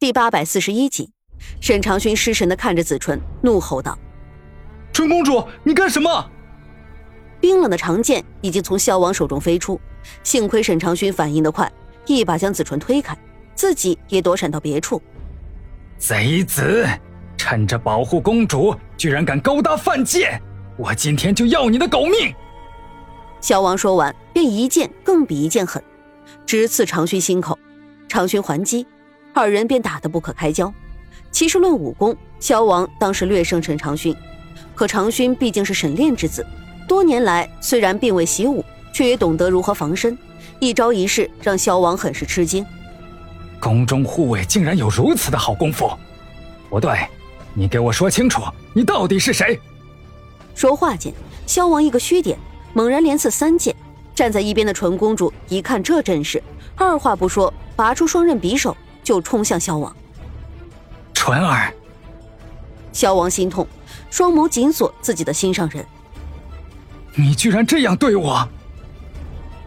第八百四十一集，沈长勋失神的看着子纯，怒吼道：“纯公主，你干什么？”冰冷的长剑已经从萧王手中飞出，幸亏沈长勋反应的快，一把将子纯推开，自己也躲闪到别处。贼子，趁着保护公主，居然敢勾搭犯贱！我今天就要你的狗命！萧王说完，便一剑更比一剑狠，直刺长勋心口。长勋还击。二人便打得不可开交。其实论武功，萧王当时略胜陈长勋，可长勋毕竟是沈炼之子，多年来虽然并未习武，却也懂得如何防身。一招一式让萧王很是吃惊。宫中护卫竟然有如此的好功夫？不对，你给我说清楚，你到底是谁？说话间，萧王一个虚点，猛然连刺三剑。站在一边的纯公主一看这阵势，二话不说，拔出双刃匕首。就冲向萧王，纯儿。萧王心痛，双眸紧锁自己的心上人。你居然这样对我！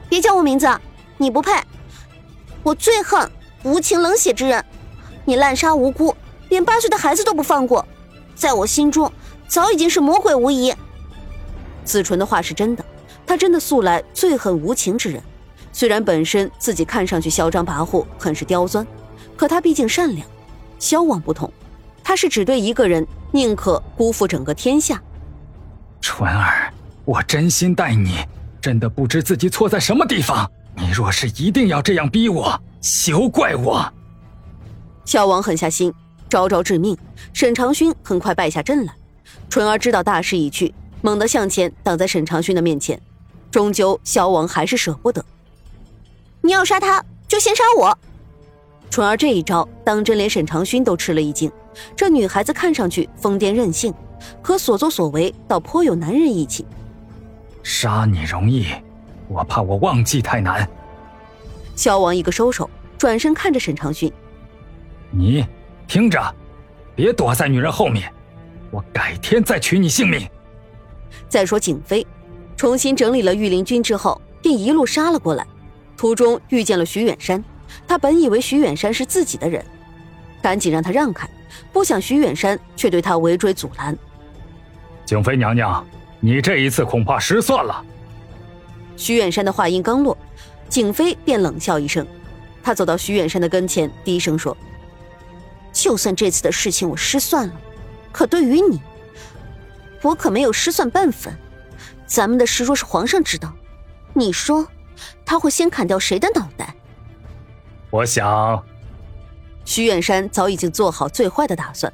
别叫我名字，你不配！我最恨无情冷血之人。你滥杀无辜，连八岁的孩子都不放过，在我心中早已经是魔鬼无疑。子纯的话是真的，他真的素来最恨无情之人。虽然本身自己看上去嚣张跋扈，很是刁钻。可他毕竟善良，萧王不同，他是只对一个人，宁可辜负整个天下。纯儿，我真心待你，真的不知自己错在什么地方。你若是一定要这样逼我，休怪我。萧王狠下心，招招致命。沈长勋很快败下阵来。纯儿知道大势已去，猛地向前挡在沈长勋的面前。终究，萧王还是舍不得。你要杀他，就先杀我。纯儿这一招，当真连沈长勋都吃了一惊。这女孩子看上去疯癫任性，可所作所为倒颇有男人义气。杀你容易，我怕我忘记太难。萧王一个收手，转身看着沈长勋：“你听着，别躲在女人后面，我改天再取你性命。”再说景妃，重新整理了御林军之后，便一路杀了过来，途中遇见了徐远山。他本以为徐远山是自己的人，赶紧让他让开，不想徐远山却对他围追阻拦。景妃娘娘，你这一次恐怕失算了。徐远山的话音刚落，景妃便冷笑一声，她走到徐远山的跟前，低声说：“就算这次的事情我失算了，可对于你，我可没有失算半分。咱们的事若是皇上知道，你说他会先砍掉谁的脑袋？”我想，徐远山早已经做好最坏的打算，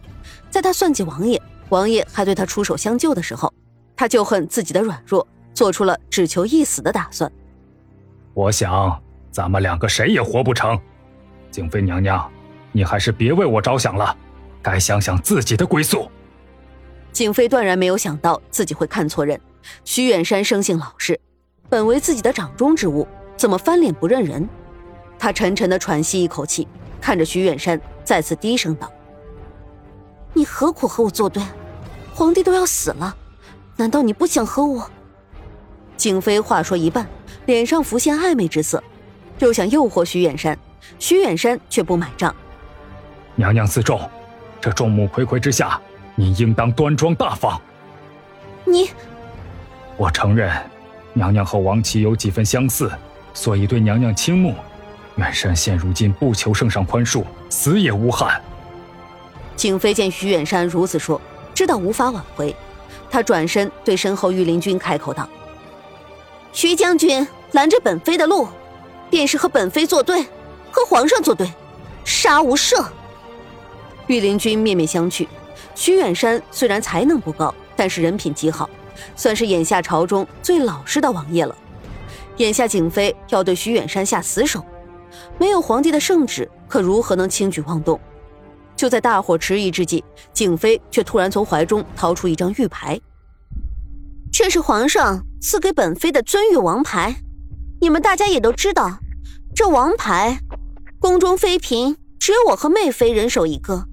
在他算计王爷，王爷还对他出手相救的时候，他就恨自己的软弱，做出了只求一死的打算。我想，咱们两个谁也活不成。景妃娘娘，你还是别为我着想了，该想想自己的归宿。景妃断然没有想到自己会看错人。徐远山生性老实，本为自己的掌中之物，怎么翻脸不认人？他沉沉的喘息一口气，看着徐远山，再次低声道：“你何苦和我作对？皇帝都要死了，难道你不想和我？”景妃话说一半，脸上浮现暧昧之色，又想诱惑徐远山，徐远山却不买账：“娘娘自重，这众目睽睽之下，你应当端庄大方。”你，我承认，娘娘和王琦有几分相似，所以对娘娘倾慕。远山现如今不求圣上宽恕，死也无憾。景妃见徐远山如此说，知道无法挽回，她转身对身后御林军开口道：“徐将军拦着本妃的路，便是和本妃作对，和皇上作对，杀无赦。”御林军面面相觑。徐远山虽然才能不高，但是人品极好，算是眼下朝中最老实的王爷了。眼下景妃要对徐远山下死手。没有皇帝的圣旨，可如何能轻举妄动？就在大伙迟疑之际，景妃却突然从怀中掏出一张玉牌。这是皇上赐给本妃的尊玉王牌，你们大家也都知道，这王牌，宫中妃嫔只有我和媚妃人手一个。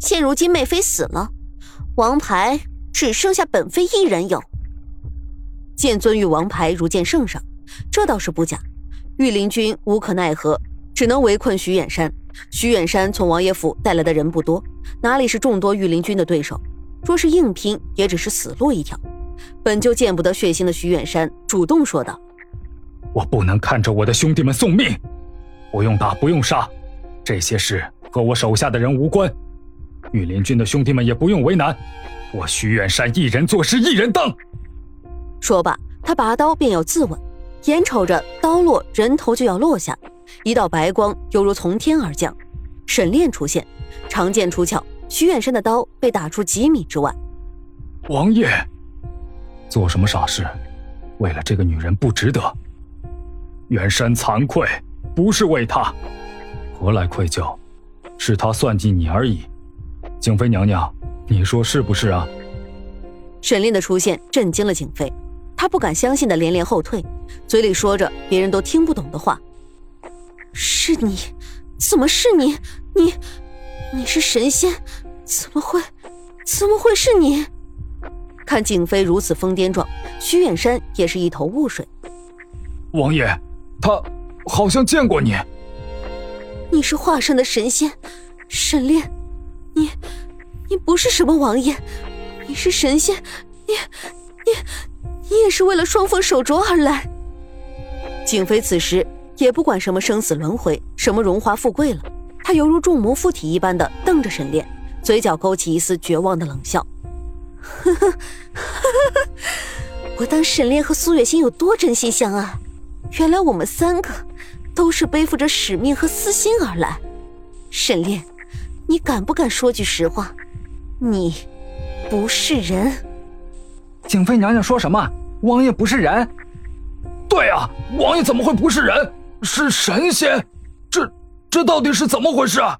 现如今媚妃死了，王牌只剩下本妃一人有。见尊玉王牌如见圣上，这倒是不假。御林军无可奈何。只能围困徐远山。徐远山从王爷府带来的人不多，哪里是众多御林军的对手？若是硬拼，也只是死路一条。本就见不得血腥的徐远山主动说道：“我不能看着我的兄弟们送命，不用打，不用杀，这些事和我手下的人无关。御林军的兄弟们也不用为难，我徐远山一人做事一人当。”说罢，他拔刀便要自刎，眼瞅着刀落，人头就要落下，一道白光犹如从天而降，沈炼出现，长剑出鞘，徐远山的刀被打出几米之外。王爷，做什么傻事？为了这个女人不值得。远山惭愧，不是为她，何来愧疚？是他算计你而已。景妃娘娘，你说是不是啊？沈炼的出现震惊了景妃。她不敢相信的连连后退，嘴里说着别人都听不懂的话：“是你？怎么是你？你，你是神仙？怎么会？怎么会是你？”看景妃如此疯癫状，徐远山也是一头雾水。王爷，他好像见过你。你是华山的神仙，沈炼，你，你不是什么王爷，你是神仙，你，你。你也是为了双凤手镯而来。景妃此时也不管什么生死轮回，什么荣华富贵了，他犹如众魔附体一般的瞪着沈炼，嘴角勾起一丝绝望的冷笑。呵呵呵呵，我当沈炼和苏月心有多真心相爱，原来我们三个都是背负着使命和私心而来。沈炼，你敢不敢说句实话？你不是人。景妃娘娘说什么？王爷不是人，对啊，王爷怎么会不是人？是神仙？这这到底是怎么回事啊？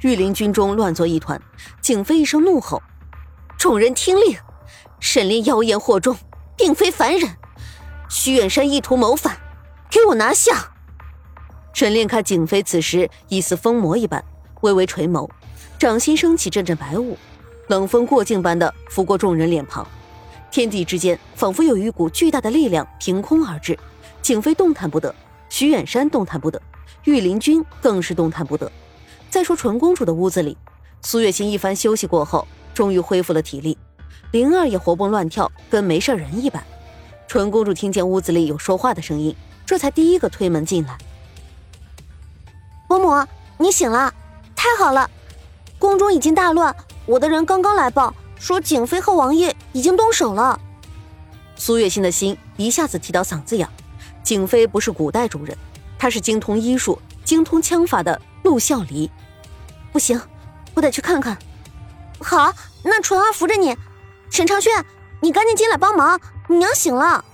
御林军中乱作一团，景妃一声怒吼：“众人听令！沈炼妖言惑众，并非凡人。徐远山意图谋反，给我拿下！”沈炼看景妃此时已似疯魔一般，微微垂眸，掌心升起阵阵白雾，冷风过境般的拂过众人脸庞。天地之间仿佛有一股巨大的力量凭空而至，景妃动弹不得，徐远山动弹不得，御林军更是动弹不得。再说纯公主的屋子里，苏月心一番休息过后，终于恢复了体力，灵儿也活蹦乱跳，跟没事人一般。纯公主听见屋子里有说话的声音，这才第一个推门进来。伯母，你醒了，太好了，宫中已经大乱，我的人刚刚来报。说景妃和王爷已经动手了，苏月心的心一下子提到嗓子眼。景妃不是古代中人，她是精通医术、精通枪法的陆孝离。不行，我得去看看。好，那纯儿扶着你。沈长轩，你赶紧进来帮忙，你娘醒了。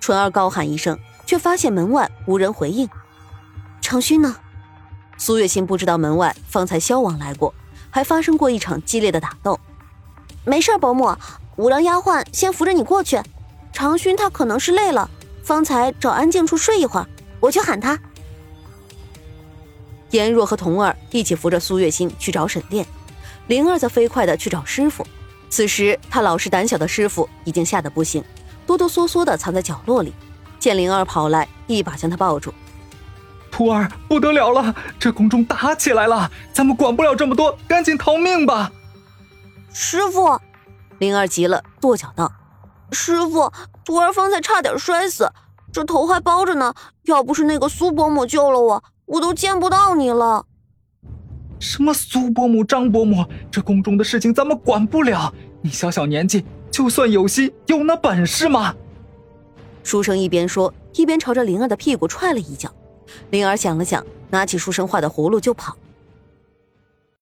纯儿高喊一声，却发现门外无人回应。长勋呢？苏月心不知道门外方才萧王来过，还发生过一场激烈的打斗。没事，伯母，我让丫鬟先扶着你过去。长勋他可能是累了，方才找安静处睡一会儿，我去喊他。颜若和童儿一起扶着苏月心去找沈炼，灵儿则飞快的去找师傅。此时他老实胆小的师傅已经吓得不行，哆哆嗦嗦的藏在角落里。见灵儿跑来，一把将他抱住。徒儿不得了了，这宫中打起来了，咱们管不了这么多，赶紧逃命吧。师傅，灵儿急了，跺脚道：“师傅，徒儿方才差点摔死，这头还包着呢。要不是那个苏伯母救了我，我都见不到你了。”什么苏伯母、张伯母？这宫中的事情咱们管不了。你小小年纪，就算有心，有那本事吗？书生一边说，一边朝着灵儿的屁股踹了一脚。灵儿想了想，拿起书生画的葫芦就跑。